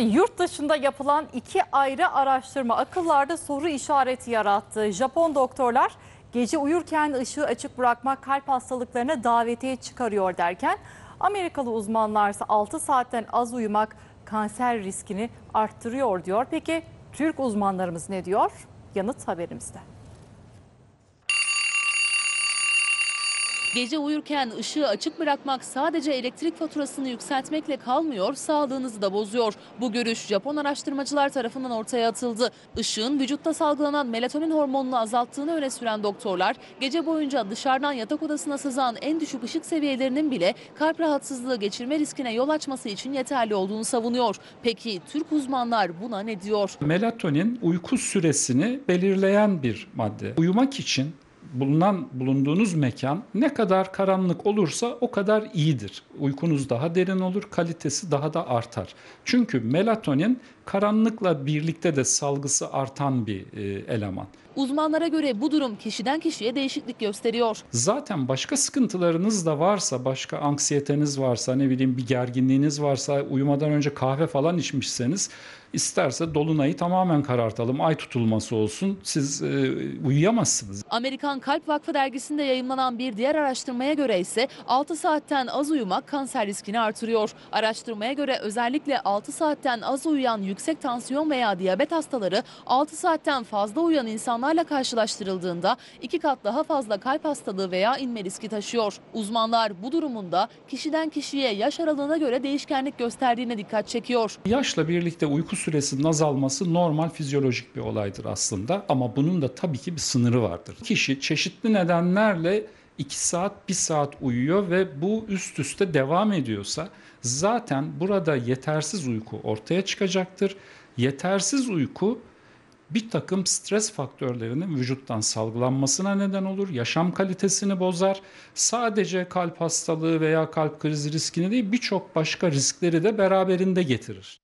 Yurt dışında yapılan iki ayrı araştırma akıllarda soru işareti yarattı. Japon doktorlar gece uyurken ışığı açık bırakmak kalp hastalıklarına davetiye çıkarıyor derken Amerikalı uzmanlarsa 6 saatten az uyumak kanser riskini arttırıyor diyor. Peki Türk uzmanlarımız ne diyor? Yanıt haberimizde. Gece uyurken ışığı açık bırakmak sadece elektrik faturasını yükseltmekle kalmıyor, sağlığınızı da bozuyor. Bu görüş Japon araştırmacılar tarafından ortaya atıldı. Işığın vücutta salgılanan melatonin hormonunu azalttığını öne süren doktorlar, gece boyunca dışarıdan yatak odasına sızan en düşük ışık seviyelerinin bile kalp rahatsızlığı geçirme riskine yol açması için yeterli olduğunu savunuyor. Peki Türk uzmanlar buna ne diyor? Melatonin uyku süresini belirleyen bir madde. Uyumak için bulunan bulunduğunuz mekan ne kadar karanlık olursa o kadar iyidir. Uykunuz daha derin olur, kalitesi daha da artar. Çünkü melatonin karanlıkla birlikte de salgısı artan bir e, eleman. Uzmanlara göre bu durum kişiden kişiye değişiklik gösteriyor. Zaten başka sıkıntılarınız da varsa, başka anksiyeteniz varsa, ne bileyim bir gerginliğiniz varsa, uyumadan önce kahve falan içmişseniz isterse dolunayı tamamen karartalım, ay tutulması olsun. Siz e, uyuyamazsınız. Amerikan Kalp Vakfı dergisinde yayımlanan bir diğer araştırmaya göre ise 6 saatten az uyumak kanser riskini artırıyor. Araştırmaya göre özellikle 6 saatten az uyuyan yüksek tansiyon veya diyabet hastaları 6 saatten fazla uyuyan insanlarla karşılaştırıldığında 2 kat daha fazla kalp hastalığı veya inme riski taşıyor. Uzmanlar bu durumunda kişiden kişiye yaş aralığına göre değişkenlik gösterdiğine dikkat çekiyor. Yaşla birlikte uyku süresinin azalması normal fizyolojik bir olaydır aslında ama bunun da tabii ki bir sınırı vardır. Kişi çeşitli nedenlerle 2 saat 1 saat uyuyor ve bu üst üste devam ediyorsa zaten burada yetersiz uyku ortaya çıkacaktır. Yetersiz uyku bir takım stres faktörlerinin vücuttan salgılanmasına neden olur. Yaşam kalitesini bozar. Sadece kalp hastalığı veya kalp krizi riskini değil birçok başka riskleri de beraberinde getirir.